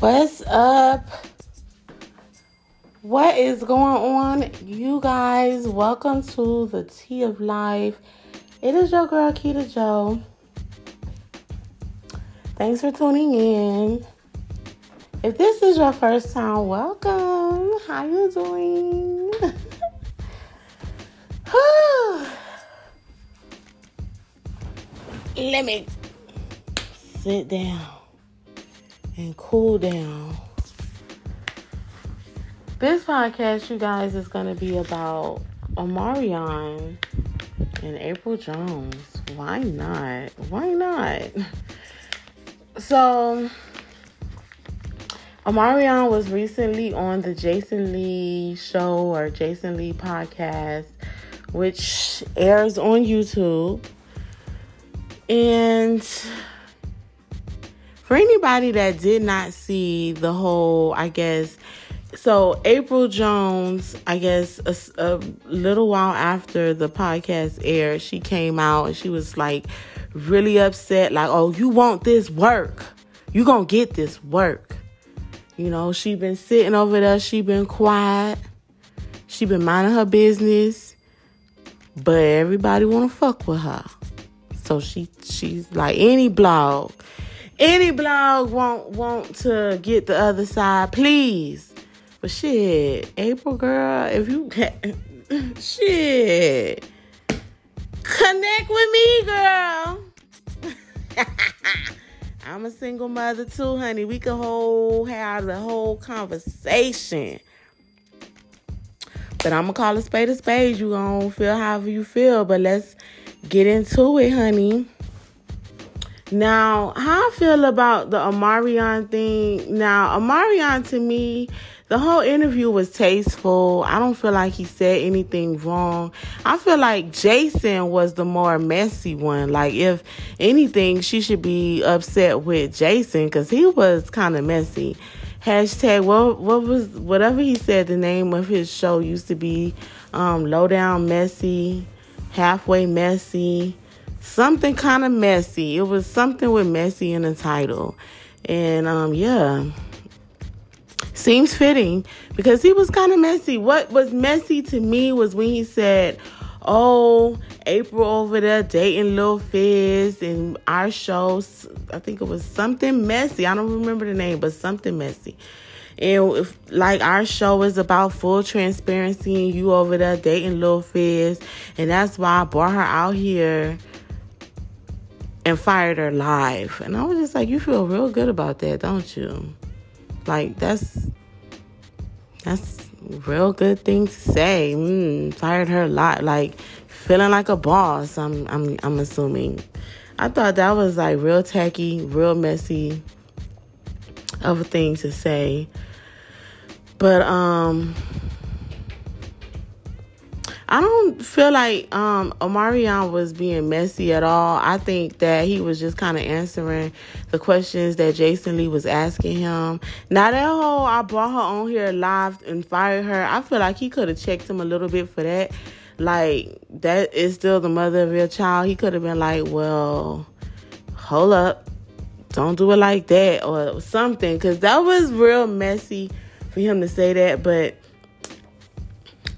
What's up? What is going on, you guys? Welcome to the Tea of Life. It is your girl Keita Joe. Thanks for tuning in. If this is your first time, welcome. How you doing? Let me sit down and cool down. This podcast, you guys, is going to be about Omarion and April Jones. Why not? Why not? So, Omarion was recently on the Jason Lee show or Jason Lee podcast, which airs on YouTube. And for anybody that did not see the whole, I guess, so April Jones, I guess a, a, little while after the podcast aired, she came out and she was like really upset, like, "Oh, you want this work? You gonna get this work?" You know, she been sitting over there, she been quiet, she been minding her business, but everybody wanna fuck with her. So she she's like any blog any blog won't want to get the other side, please. But shit, April girl, if you shit, connect with me, girl. I'm a single mother too, honey. We could hold have the whole conversation. But I'm gonna call a spade a spade. You gonna feel however you feel, but let's get into it, honey. Now, how I feel about the Omarion thing. Now, Omarion to me, the whole interview was tasteful. I don't feel like he said anything wrong. I feel like Jason was the more messy one. Like, if anything, she should be upset with Jason because he was kind of messy. Hashtag what what was whatever he said the name of his show used to be um messy, halfway messy something kind of messy. It was something with messy in the title. And um yeah. Seems fitting because he was kind of messy. What was messy to me was when he said, Oh, April over there dating Lil Fizz and our show. I think it was something messy. I don't remember the name, but something messy. And if like our show is about full transparency and you over there dating Lil Fizz, and that's why I brought her out here and fired her live. And I was just like, you feel real good about that, don't you? Like that's that's real good thing to say. Mm, fired her live, like feeling like a boss. I'm I'm I'm assuming. I thought that was like real tacky, real messy of a thing to say. But um I don't feel like um, Omarion was being messy at all. I think that he was just kind of answering the questions that Jason Lee was asking him. Now that whole I brought her on here live and fired her, I feel like he could have checked him a little bit for that. Like that is still the mother of your child. He could have been like, well, hold up, don't do it like that or something, because that was real messy for him to say that. But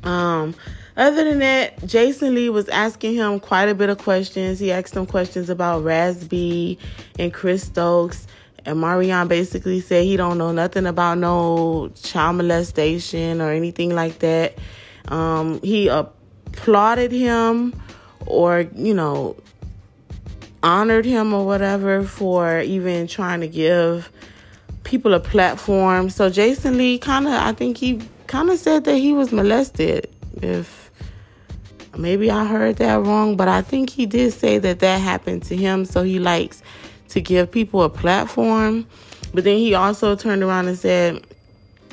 um other than that, Jason Lee was asking him quite a bit of questions. He asked him questions about Raz B and Chris Stokes. And Marion basically said he don't know nothing about no child molestation or anything like that. Um, he applauded him or, you know, honored him or whatever for even trying to give people a platform. So Jason Lee kind of, I think he kind of said that he was molested. If maybe I heard that wrong, but I think he did say that that happened to him. So he likes to give people a platform. But then he also turned around and said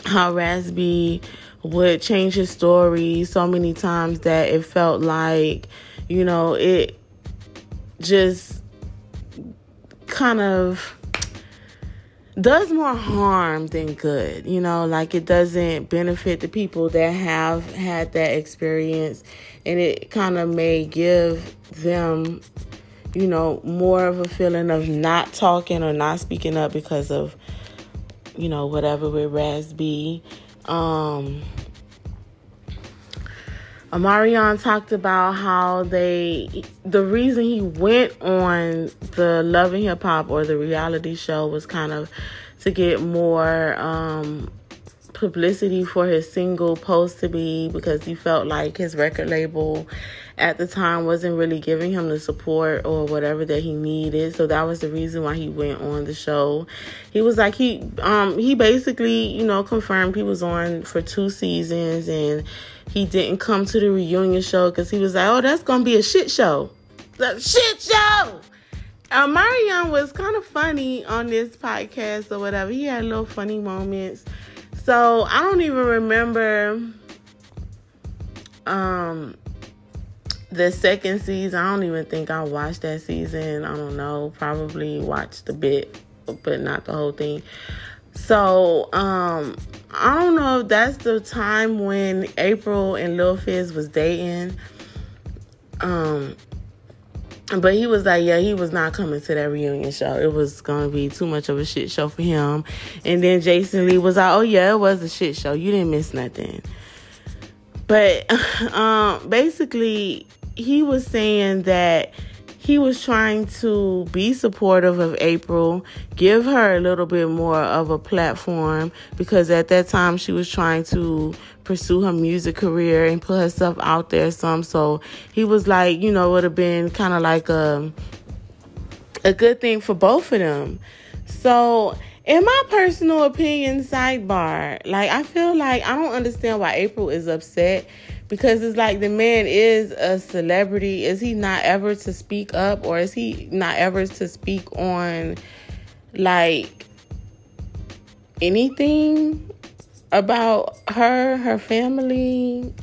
how B would change his story so many times that it felt like, you know, it just kind of does more harm than good. You know, like it doesn't benefit the people that have had that experience, and it kind of may give them, you know, more of a feeling of not talking or not speaking up because of you know, whatever with Raz B. Um, Omarion talked about how they, the reason he went on the Love and Hip Hop or the reality show was kind of to get more um, publicity for his single Post to Be because he felt like his record label at the time wasn't really giving him the support or whatever that he needed. So that was the reason why he went on the show. He was like he um he basically, you know, confirmed he was on for two seasons and he didn't come to the reunion show cuz he was like, "Oh, that's going to be a shit show." The shit show. Uh, Marion was kind of funny on this podcast or whatever. He had little funny moments. So I don't even remember um the second season, I don't even think I watched that season. I don't know. Probably watched a bit, but not the whole thing. So, um, I don't know if that's the time when April and Lil Fizz was dating. Um, but he was like, yeah, he was not coming to that reunion show. It was gonna be too much of a shit show for him. And then Jason Lee was like, oh yeah, it was a shit show. You didn't miss nothing. But um, basically, he was saying that he was trying to be supportive of April, give her a little bit more of a platform because at that time she was trying to pursue her music career and put herself out there some. So he was like, you know, it would have been kind of like a a good thing for both of them. So in my personal opinion, sidebar, like I feel like I don't understand why April is upset because it's like the man is a celebrity. Is he not ever to speak up or is he not ever to speak on like anything about her, her family?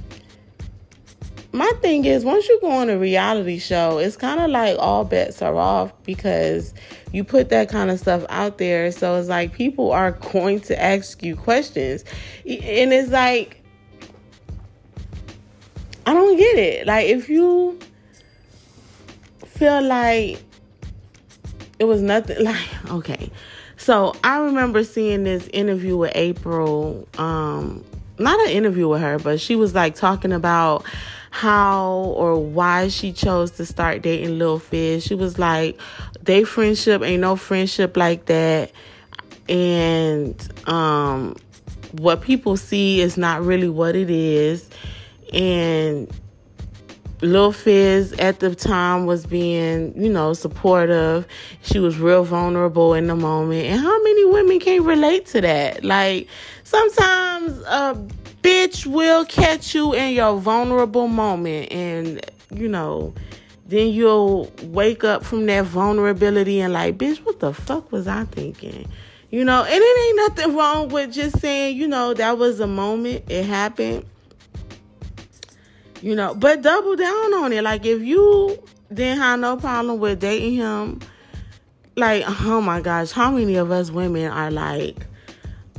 My thing is, once you go on a reality show, it's kind of like all bets are off because you put that kind of stuff out there. So it's like people are going to ask you questions. And it's like, I don't get it. Like if you feel like it was nothing like okay. So I remember seeing this interview with April, um, not an interview with her, but she was like talking about how or why she chose to start dating Lil Fizz. She was like, they friendship ain't no friendship like that. And um what people see is not really what it is and Lil Fizz at the time was being, you know, supportive. She was real vulnerable in the moment. And how many women can relate to that? Like, sometimes a bitch will catch you in your vulnerable moment. And, you know, then you'll wake up from that vulnerability and, like, bitch, what the fuck was I thinking? You know, and it ain't nothing wrong with just saying, you know, that was a moment, it happened you know, but double down on it. Like if you didn't have no problem with dating him, like oh my gosh, how many of us women are like,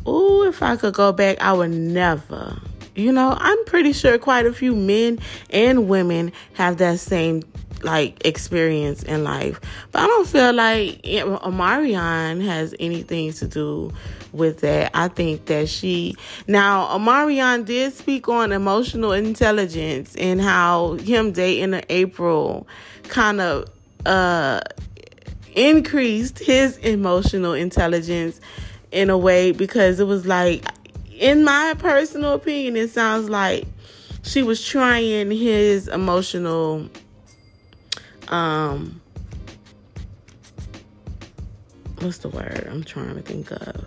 oh, if I could go back, I would never. You know, I'm pretty sure quite a few men and women have that same like experience in life. But I don't feel like Omarion has anything to do with that. I think that she now Omarion did speak on emotional intelligence and how him dating April kind of uh increased his emotional intelligence in a way because it was like in my personal opinion it sounds like she was trying his emotional um what's the word I'm trying to think of?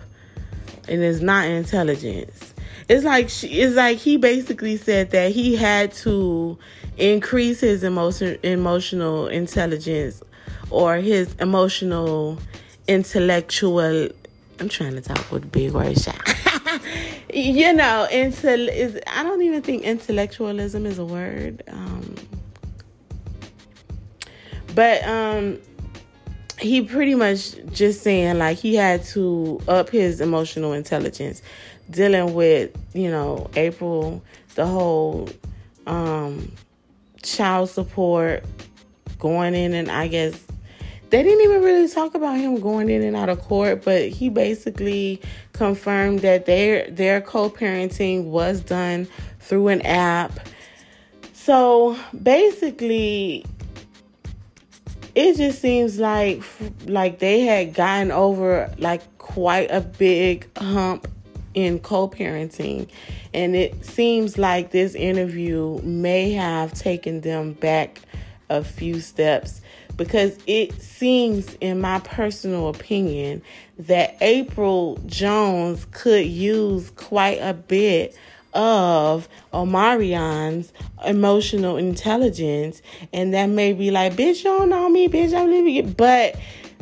And it's not intelligence. It's like she, it's like he basically said that he had to increase his emotion emotional intelligence or his emotional intellectual I'm trying to talk with big words. you know, intel is I don't even think intellectualism is a word. Um, but um he pretty much just saying like he had to up his emotional intelligence dealing with you know april the whole um child support going in and i guess they didn't even really talk about him going in and out of court, but he basically confirmed that their their co-parenting was done through an app. So basically, it just seems like like they had gotten over like quite a big hump in co-parenting. And it seems like this interview may have taken them back a few steps. Because it seems, in my personal opinion, that April Jones could use quite a bit of Omarion's emotional intelligence, and that may be like, bitch, you don't know me, bitch, I'm leaving it. But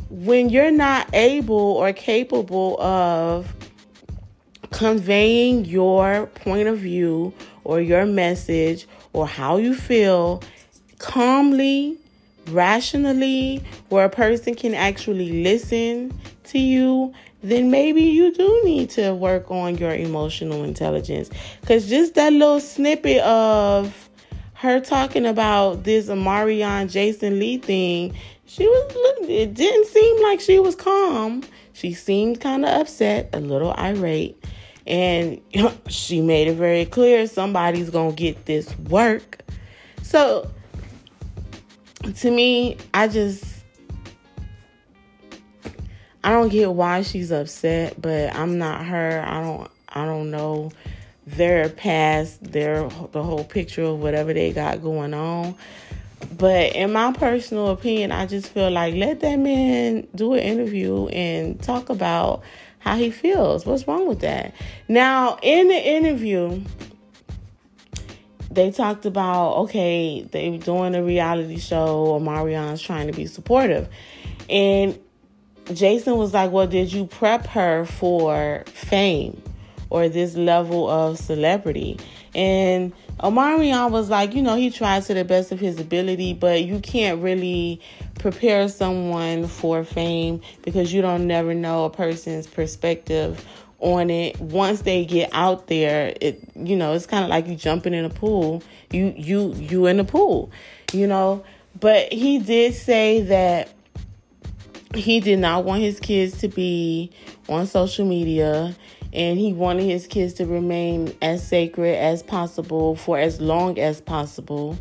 when you're not able or capable of conveying your point of view or your message or how you feel calmly rationally where a person can actually listen to you, then maybe you do need to work on your emotional intelligence. Because just that little snippet of her talking about this Omarion Jason Lee thing, she was it didn't seem like she was calm. She seemed kind of upset, a little irate. And she made it very clear somebody's going to get this work. So to me, I just I don't get why she's upset, but I'm not her. I don't I don't know their past, their the whole picture of whatever they got going on. But in my personal opinion, I just feel like let that man do an interview and talk about how he feels. What's wrong with that? Now, in the interview, they talked about okay, they were doing a reality show, Omarion's trying to be supportive. And Jason was like, Well, did you prep her for fame or this level of celebrity? And Omarion was like, you know, he tried to the best of his ability, but you can't really prepare someone for fame because you don't never know a person's perspective on it. Once they get out there it you know it's kind of like you jumping in a pool. You you you in the pool you know? But he did say that he did not want his kids to be on social media and he wanted his kids to remain as sacred as possible for as long as possible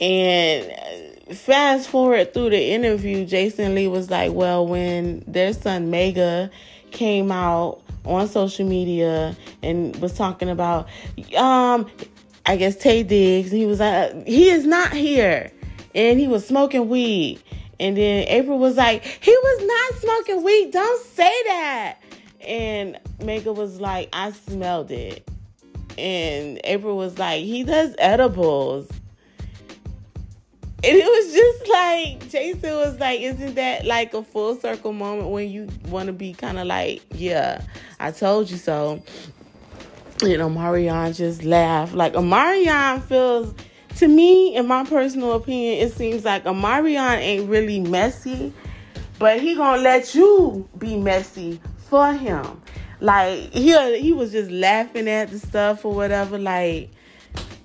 and fast forward through the interview jason lee was like well when their son Megaa came out on social media and was talking about um I guess Taye Diggs. He was like, he is not here, and he was smoking weed. And then April was like, he was not smoking weed. Don't say that. And Megaa was like, I smelled it. And April was like, he does edibles. And it was just like Jason was like, isn't that like a full circle moment when you want to be kind of like, yeah, I told you so. You know, Marion just laughed. Like Omarion feels to me, in my personal opinion, it seems like Omarion ain't really messy, but he gonna let you be messy for him. Like he he was just laughing at the stuff or whatever. Like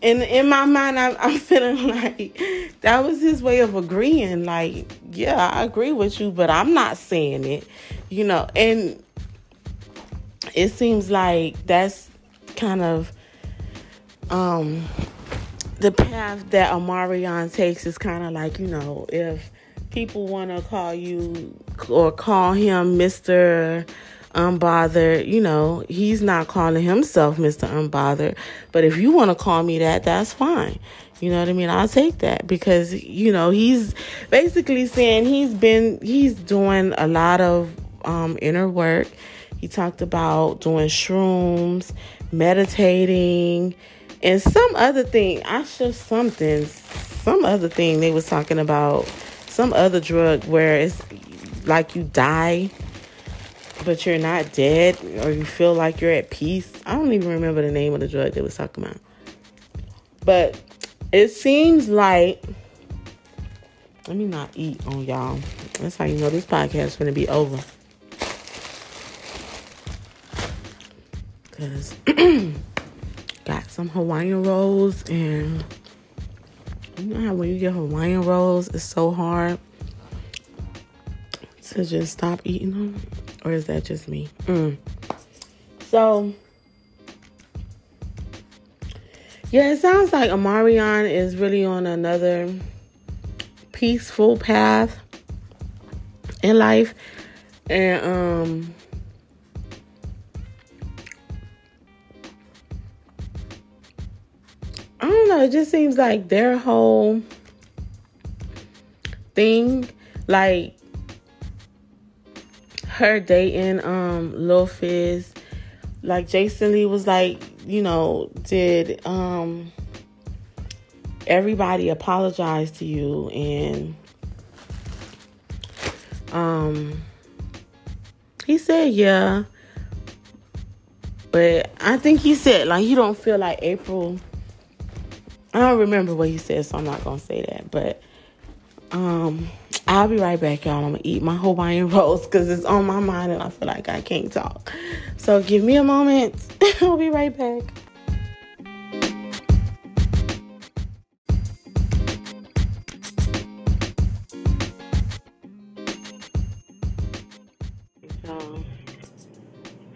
in in my mind, I, I'm feeling like that was his way of agreeing. Like, yeah, I agree with you, but I'm not saying it, you know. And it seems like that's kind of um the path that Omarion takes is kind of like you know if people want to call you or call him Mister unbothered. You know, he's not calling himself Mr. Unbothered. But if you want to call me that, that's fine. You know what I mean? I'll take that because, you know, he's basically saying he's been, he's doing a lot of um, inner work. He talked about doing shrooms, meditating, and some other thing. I show something, some other thing they was talking about, some other drug where it's like you die but you're not dead or you feel like you're at peace. I don't even remember the name of the drug they was talking about. But it seems like let me not eat on y'all. That's how you know this podcast is gonna be over. Cause got some Hawaiian rolls and you know how when you get Hawaiian rolls it's so hard to just stop eating them? Or is that just me? Mm. So, yeah, it sounds like Omarion is really on another peaceful path in life. And, um, know, it just seems like their whole thing, like her dating um Lil Fizz, like Jason Lee was like, you know, did um everybody apologize to you and um he said yeah. But I think he said like he don't feel like April I don't remember what he said so I'm not gonna say that but um I'll be right back, y'all. I'm gonna eat my Hawaiian rolls because it's on my mind and I feel like I can't talk. So give me a moment. I'll be right back. So,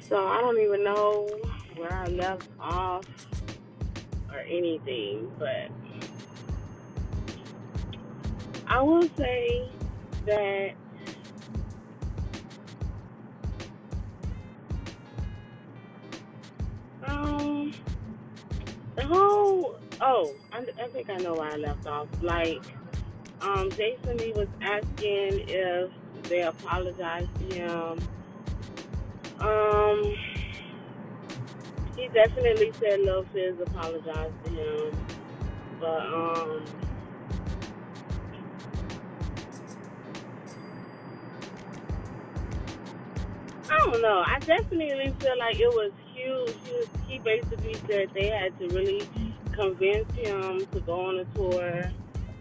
so I don't even know where I left off or anything, but I will say that um the whole oh I, I think I know where I left off. Like um Jason Lee was asking if they apologized to him. Um he definitely said Lil Fizz apologized to him. But um I don't know. I definitely feel like it was huge. He, he basically said they had to really convince him to go on a tour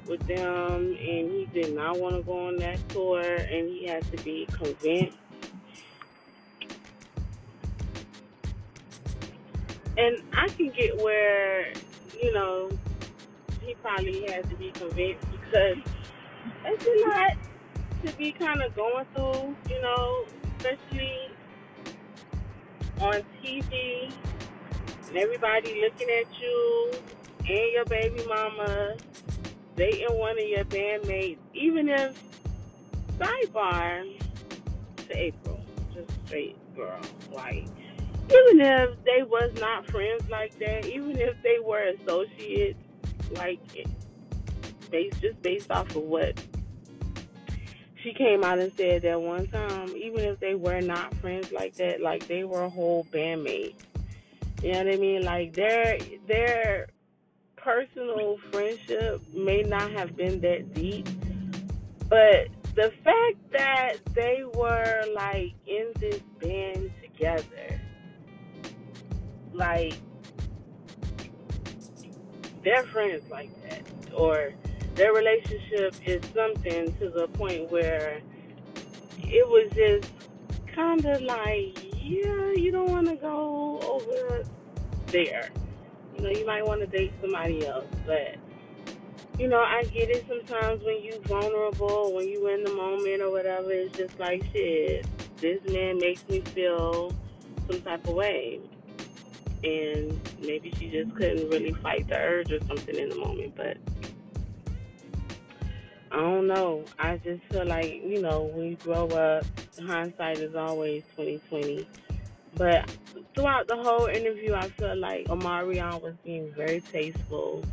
with them, and he did not want to go on that tour, and he had to be convinced. And I can get where, you know, he probably has to be convinced because it's a lot to be kind of going through, you know, especially on TV and everybody looking at you and your baby mama dating one of your bandmates, even if sidebar to April, just straight girl, like even if they was not friends like that, even if they were associates, like based just based off of what she came out and said that one time, even if they were not friends like that, like they were a whole bandmate. You know what I mean? Like their their personal friendship may not have been that deep, but the fact that they were like in this band together, like they're friends like that, or their relationship is something to the point where it was just kind of like, yeah, you don't want to go over there. You know, you might want to date somebody else, but you know, I get it sometimes when you vulnerable, when you in the moment or whatever, it's just like shit. This man makes me feel some type of way. And maybe she just couldn't really fight the urge or something in the moment, but I don't know. I just feel like, you know, when you grow up, hindsight is always twenty twenty. But throughout the whole interview I felt like Omarion was being very tasteful.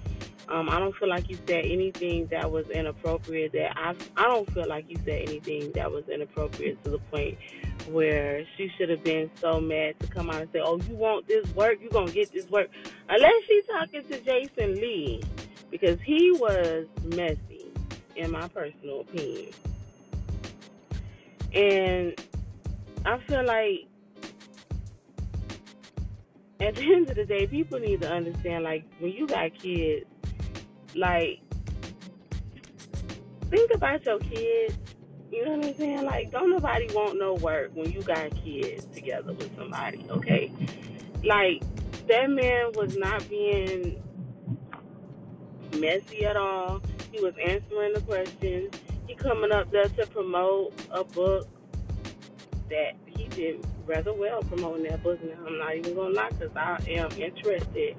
Um, I don't feel like you said anything that was inappropriate. That I I don't feel like you said anything that was inappropriate to the point where she should have been so mad to come out and say, "Oh, you want this work? You gonna get this work?" Unless she's talking to Jason Lee, because he was messy in my personal opinion. And I feel like at the end of the day, people need to understand like when you got kids, like think about your kids. You know what I'm saying? Like, don't nobody want no work when you got kids together with somebody, okay? Like, that man was not being messy at all. He was answering the questions. he coming up there to promote a book that he did rather well promoting that book. Now I'm not even gonna lie, cause I am interested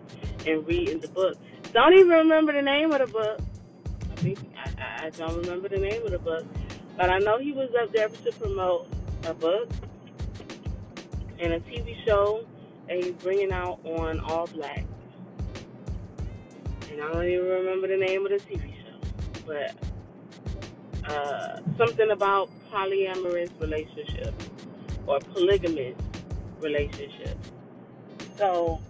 in reading the book. Don't even remember the name of the book. I think I, I don't remember the name of the book, but I know he was up there to promote a book and a TV show that he's bringing out on ALLBLK. And I don't even remember the name of the TV show, but uh, something about polyamorous relationship or polygamous relationship. So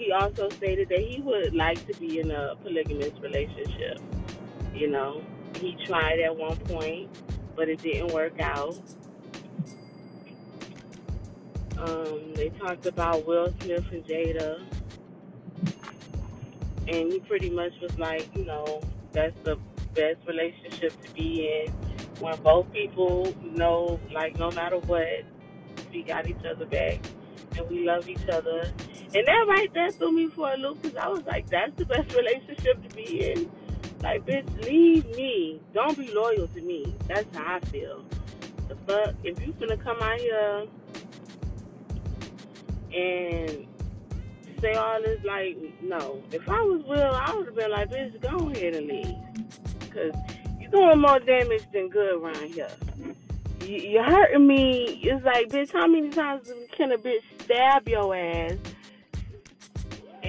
he also stated that he would like to be in a polygamous relationship. You know, he tried at one point, but it didn't work out. Um, they talked about Will Smith and Jada, and he pretty much was like, you know, that's the best relationship to be in when both people know, like, no matter what, we got each other back and we love each other. And that right there threw me for a loop because I was like, that's the best relationship to be in. Like, bitch, leave me. Don't be loyal to me. That's how I feel. The fuck? If you gonna come out here and say all this, like, no. If I was Will, I would have been like, bitch, go ahead and leave. Because you're doing more damage than good around here. You're hurting me. It's like, bitch, how many times can a bitch stab your ass?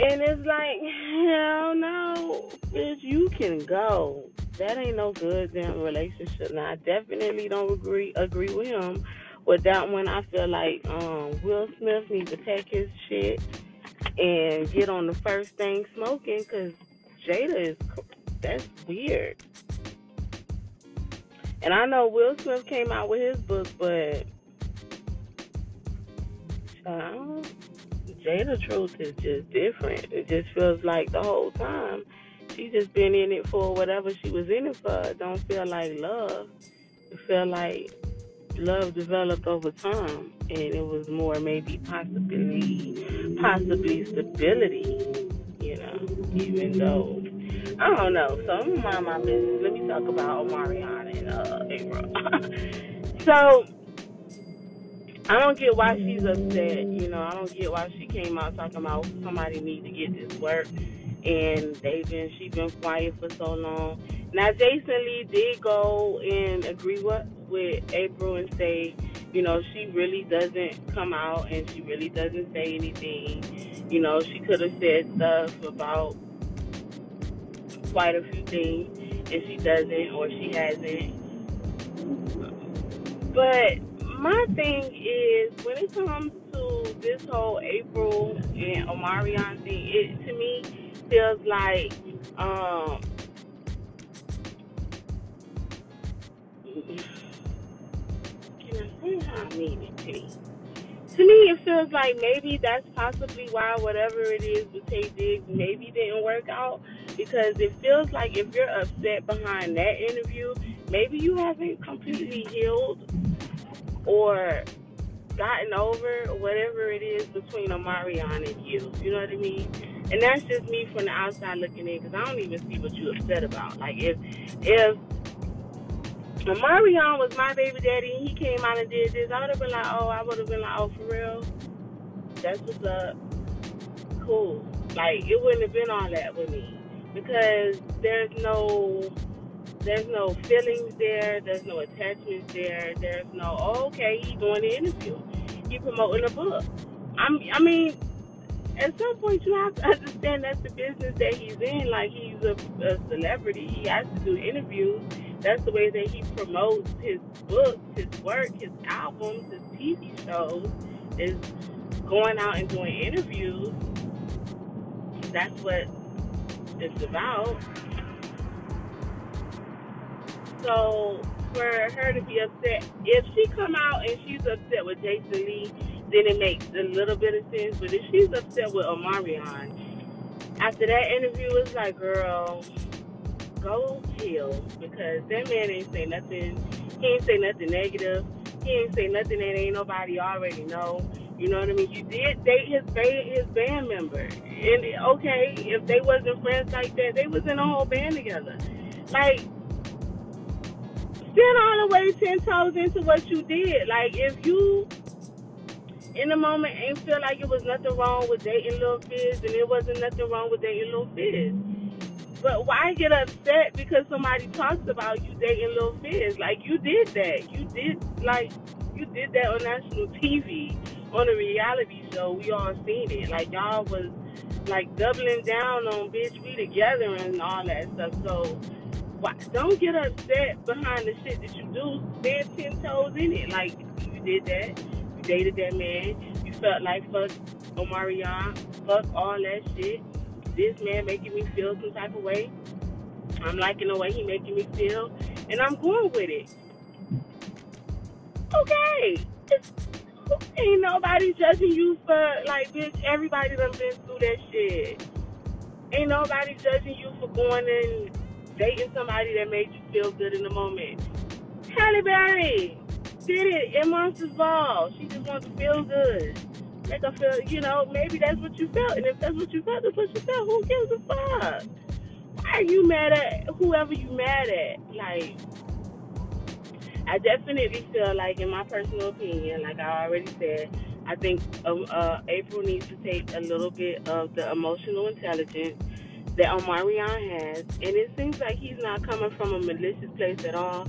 And it's like, hell no, bitch, you can go. That ain't no good damn relationship. Now, I definitely don't agree agree with him with that one. I feel like um, Will Smith needs to pack his shit and get on the first thing smoking because Jada is that's weird. And I know Will Smith came out with his book, but uh, Jada Truth is just different. It just feels like the whole time she just been in it for whatever she was in it for. It don't feel like love. It felt like love developed over time, and it was more maybe possibly, possibly stability. You know, even though I don't know. So I'm mind my business. Let me talk about Omarion and uh, April. so I don't get why she's upset. You know, I don't get why she came out talking about somebody need to get this work, and they've been she been quiet for so long. Now Jason Lee did go and agree with with April and say, you know, she really doesn't come out and she really doesn't say anything. You know, she could have said stuff about quite a few things, and she doesn't or she hasn't. But my thing is when it comes to this whole April and Omarion thing, it to me feels like um can I say how I mean it to To me, it feels like maybe that's possibly why whatever it is with Taye Diggs maybe didn't work out because it feels like if you're upset behind that interview, maybe you haven't completely healed or gotten over whatever it is between Omarion and you. You know what I mean? And that's just me from the outside looking in because I don't even see what you're upset about. Like if if Omarion was my baby daddy and he came out and did this, I would have been like, oh, I would have been like, oh, for real? That's what's up. Cool. Like it wouldn't have been all that with me because there's no there's no feelings there. There's no attachments there. There's no, oh, okay, he's doing the interview. He promoting a book. I'm, I mean, at some point you have to understand that's the business that he's in. Like he's a, a celebrity. He has to do interviews. That's the way that he promotes his books, his work, his albums, his TV shows. Is going out and doing interviews. That's what it's about. So for her to be upset, if she come out and she's upset with Jason Lee, then it makes a little bit of sense. But if she's upset with Omarion, after that interview, it's like, girl, go chill because that man ain't say nothing. He ain't say nothing negative. He ain't say nothing that ain't nobody already know. You know what I mean? You did date his band, his band member, and okay, if they wasn't friends like that, they was in a whole band together. Like stand all the way ten toes into what you did. Like if you in the moment ain't feel like it was nothing wrong with dating Lil Fizz and it wasn't nothing wrong with dating Lil Fizz. But why get upset because somebody talks about you dating Lil Fizz? Like you did that. You did like you did that on national TV on a reality show. We all seen it. Like y'all was like doubling down on bitch we together and all that stuff. So why, don't get upset behind the shit that you do. Stand ten toes in it. Like you did that. You dated that man. You felt like fuck Omarion. Fuck all that shit. This man making me feel some type of way. I'm liking the way he making me feel, and I'm going with it. Okay. It's, ain't nobody judging you for like bitch, everybody done been through that shit. Ain't nobody judging you for going and dating somebody that made you feel good in the moment. Halle Berry did it in Monsters Ball. She just wants to feel good. Make her feel, you know, maybe that's what you felt. And if that's what you felt, that's what you felt. Who gives a fuck? Why are you mad at whoever you mad at? Like, I definitely feel like, in my personal opinion, like I already said, I think um, uh, April needs to take a little bit of the emotional intelligence that Omarion has, and it seems like he's not coming from a malicious place at all.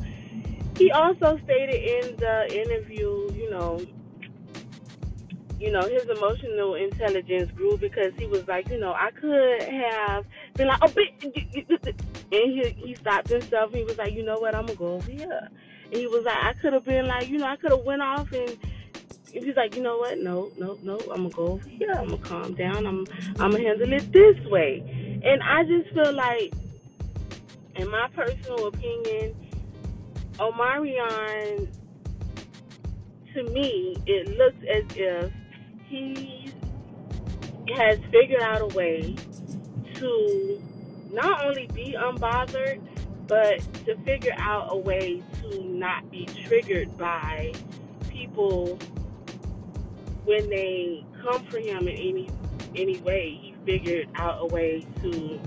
He also stated in the interview, you know, you know, his emotional intelligence grew because he was like, you know, I could have been like, oh, bitch. and he he stopped himself. He was like, you know what, I'm gonna go over here And he was like, I could have been like, you know, I could have went off and he's like, you know what? No, no, no. I'm gonna go over here. I'm gonna calm down. I'm I'm gonna handle it this way. And I just feel like, in my personal opinion, Omarion, to me, it looks as if he has figured out a way to not only be unbothered, but to figure out a way to not be triggered by people when they come for him in any any way. He figured out a way to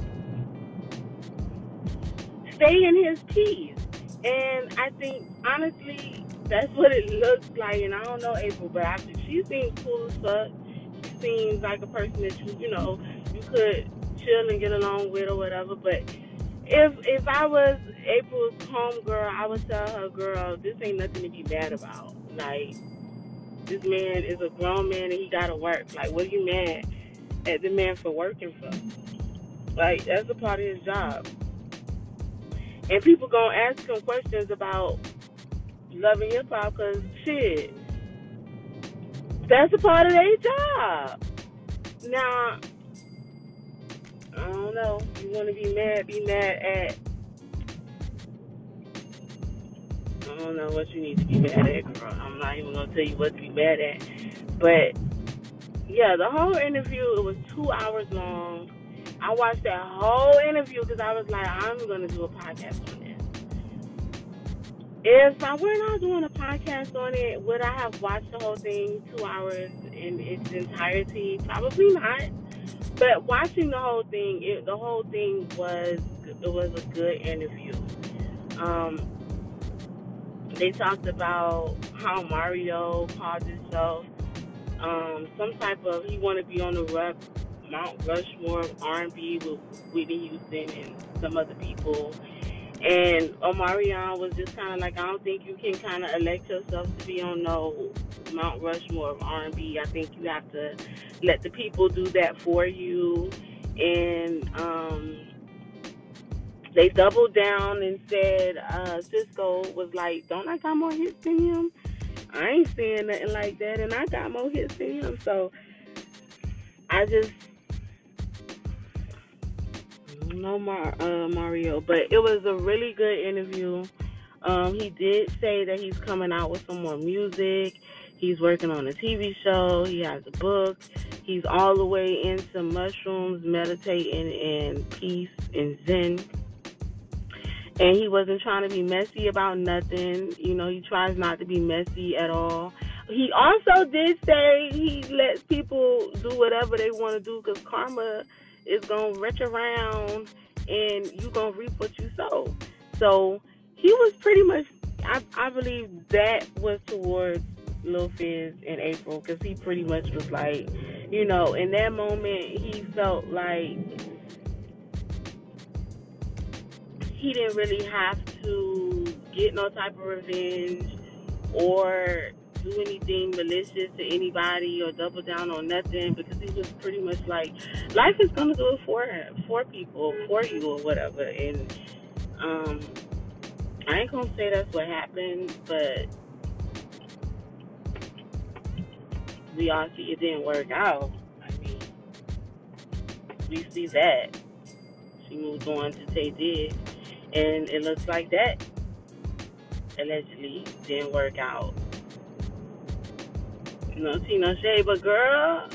stay in his peace. And I think honestly that's what it looks like and I don't know April, but I she seems cool as fuck. She seems like a person that you you know, you could chill and get along with or whatever, but if if I was April's homegirl, I would tell her, girl, this ain't nothing to be mad about. Like, this man is a grown man and he gotta work. Like, what are you mad at the man for working for? Like, that's a part of his job. And people gonna ask him questions about Love and Hip Hop because shit, that's a part of their job. Now, I don't know. You want to be mad? Be mad at. I don't know what you need to be mad at, girl. I'm not even gonna tell you what to be mad at. But yeah, the whole interview it was two hours long. I watched that whole interview because I was like, I'm gonna do a podcast on this. If I were not doing a podcast on it, would I have watched the whole thing two hours in its entirety? Probably not. But watching the whole thing, it, the whole thing was it was a good interview. Um, they talked about how Mario called himself um, some type of he wanted to be on the rep, Mount Rushmore of R&B with Whitney Houston and some other people. And Omarion was just kind of like, I don't think you can kind of elect yourself to be on no Mount Rushmore of R&B. I think you have to let the people do that for you. And um, they doubled down and said uh, Sisqó was like, "Don't I got more hits than him? I ain't saying nothing like that, and I got more hits than him." So I just no Mar- uh, Mario, but it was a really good interview. Um, he did say that he's coming out with some more music. He's working on a TV show. He has a book. He's all the way into mushrooms, meditating, and peace and Zen. And he wasn't trying to be messy about nothing. You know, he tries not to be messy at all. He also did say he lets people do whatever they want to do because karma is going to reach around and you're going to reap what you sow. So he was pretty much I believe that was towards Lil Fizz in April because he pretty much was like, you know, in that moment he felt like he didn't really have to get no type of revenge or do anything malicious to anybody or double down on nothing because he was pretty much like, life is gonna do it for him, for people, for you or whatever. And um, I ain't gonna say that's what happened, but we all see it didn't work out. I mean, we see that she moved on to Taye Diggs, and it looks like that allegedly didn't work out. No tea, no shade, but girl,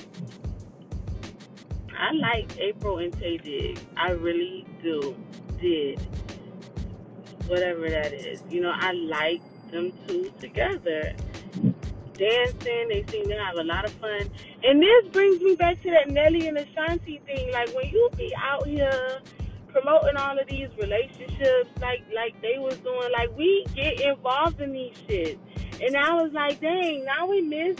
I like April and Taye Diggs. I really do. Did. Whatever that is. You know, I like them two together. Dancing, they seem to have a lot of fun. And this brings me back to that Nelly and Ashanti thing. Like when you be out here promoting all of these relationships like like they was doing, like we get involved in these shit. And I was like, dang, now we miss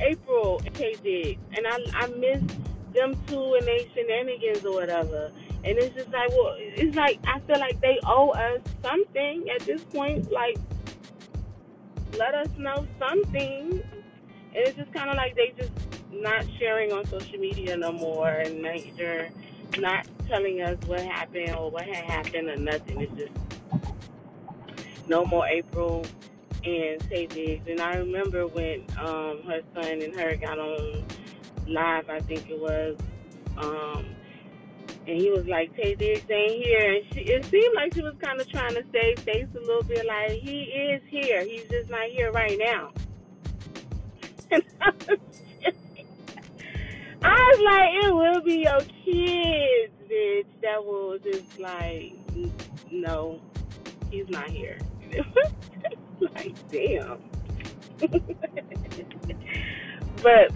April and Taye Diggs. And I, I miss them two and their shenanigans or whatever. And it's just like, well, it's like, I feel like they owe us something at this point. Like, let us know something. And it's just kind of like they just not sharing on social media no more and major not telling us what happened or what had happened or nothing. It's just no more April and Taye Diggs. And I remember when um, her son and her got on live, I think it was, um, and he was like, Taye Diggs ain't here. And she, it seemed like she was kind of trying to save face a little bit, like, he is here. He's just not here right now. And I was, I was like, it will be your kids, bitch, that will just like, no, he's not here. like, damn. but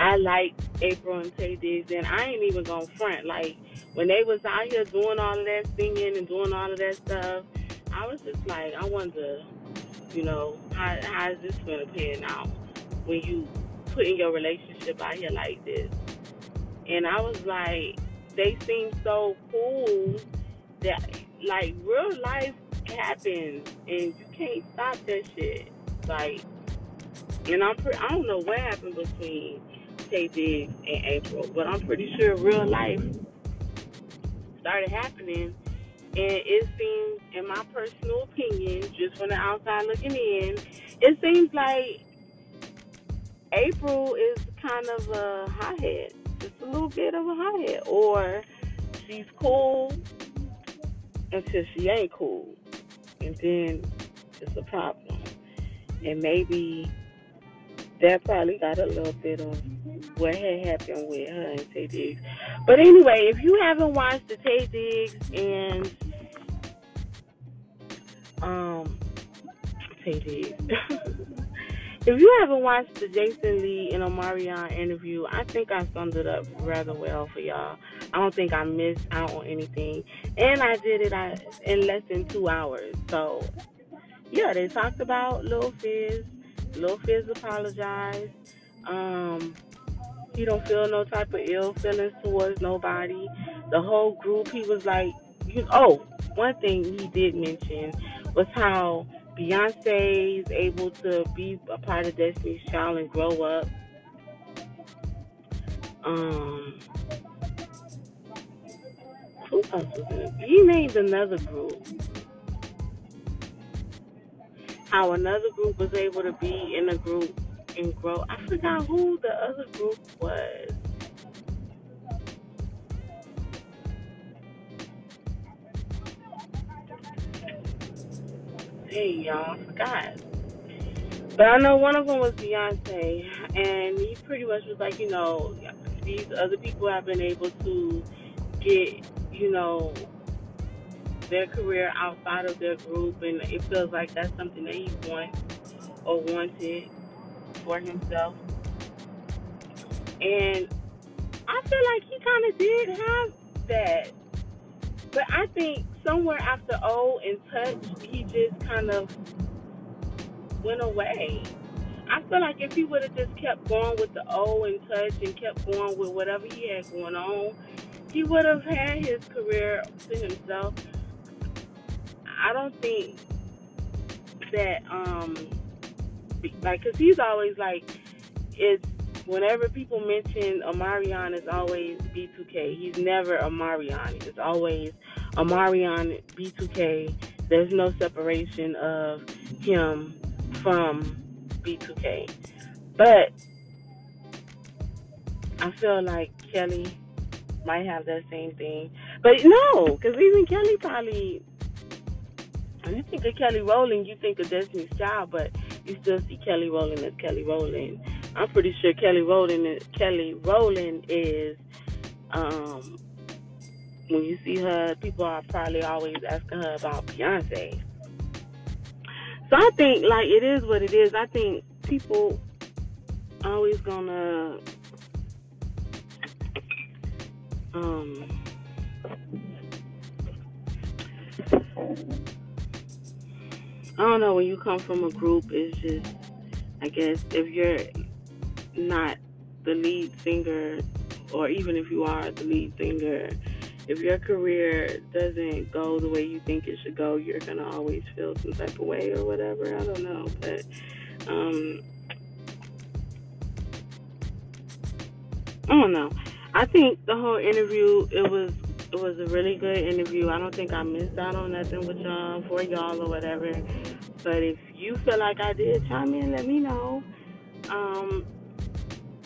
I like April and Taye Diggs, and I ain't even gonna front. Like when they was out here doing all of that singing and doing all of that stuff, I was just like, I wonder, you know, how how is this gonna pan out when you putting your relationship out here like this? And I was like, they seem so cool that like real life happens and you can't stop that shit. Like, and I'm pre- I don't know what happened between Taye Diggs and April, but I'm pretty sure real life started happening. And it seems, in my personal opinion, just from the outside looking in, it seems like April is kind of a hothead, just a little bit of a hothead, or she's cool until she ain't cool, and then it's a problem. And maybe that probably got a little bit of what had happened with her and Taye Diggs. But anyway, if you haven't watched the Taye Diggs and um Taye Diggs, if you haven't watched the Jason Lee and Omarion interview, I think I summed it up rather well for y'all. I don't think I missed out on anything, and I did it in less than two hours. So yeah, they talked about Lil Fizz Lil Fizz apologized. Um, he don't feel no type of ill feelings towards nobody. The whole group, he was like, you, oh, one thing he did mention was how Beyonce is able to be a part of Destiny's Child and grow up. Um, who else was in it? He named another group how another group was able to be in a group and grow. I forgot who the other group was. Hey y'all, I forgot. But I know one of them was Beyonce, and he pretty much was like, you know, these other people have been able to get, you know, their career outside of their group, and it feels like that's something that he wants or wanted for himself. And I feel like he kind of did have that, but I think somewhere after O and Touch, he just kind of went away. I feel like if he would have just kept going with the O and touch and kept going with whatever he had going on, he would have had his career to himself. I don't think that um like because he's always like it's whenever people mention Omarion, it's always B2K. He's never Omarion. It's always Omarion B2K. There's no separation of him from B2K. But I feel like Kelly might have that same thing. But no, because even Kelly probably, when you think of Kelly Rowland, you think of Destiny's Child, but you still see Kelly Rowland as Kelly Rowland. I'm pretty sure Kelly Rowland is, Kelly Rowland is um, when you see her, people are probably always asking her about Beyonce. So I think like it is what it is. I think people always gonna um I don't know when you come from a group it's just I guess if you're not the lead singer or even if you are the lead singer if your career doesn't go the way you think it should go, you're gonna always feel some type of way or whatever. I don't know, but um, I don't know. I think the whole interview it was it was a really good interview. I don't think I missed out on nothing with y'all for y'all or whatever. But if you feel like I did, chime in, let me know. Um,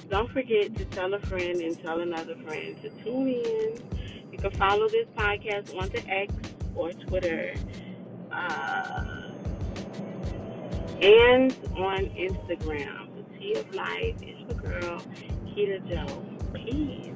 don't forget to tell a friend and tell another friend to tune in you can follow this podcast on the X or Twitter uh, and on Instagram. The Tea of Life is your girl, Keita Joe. Peace.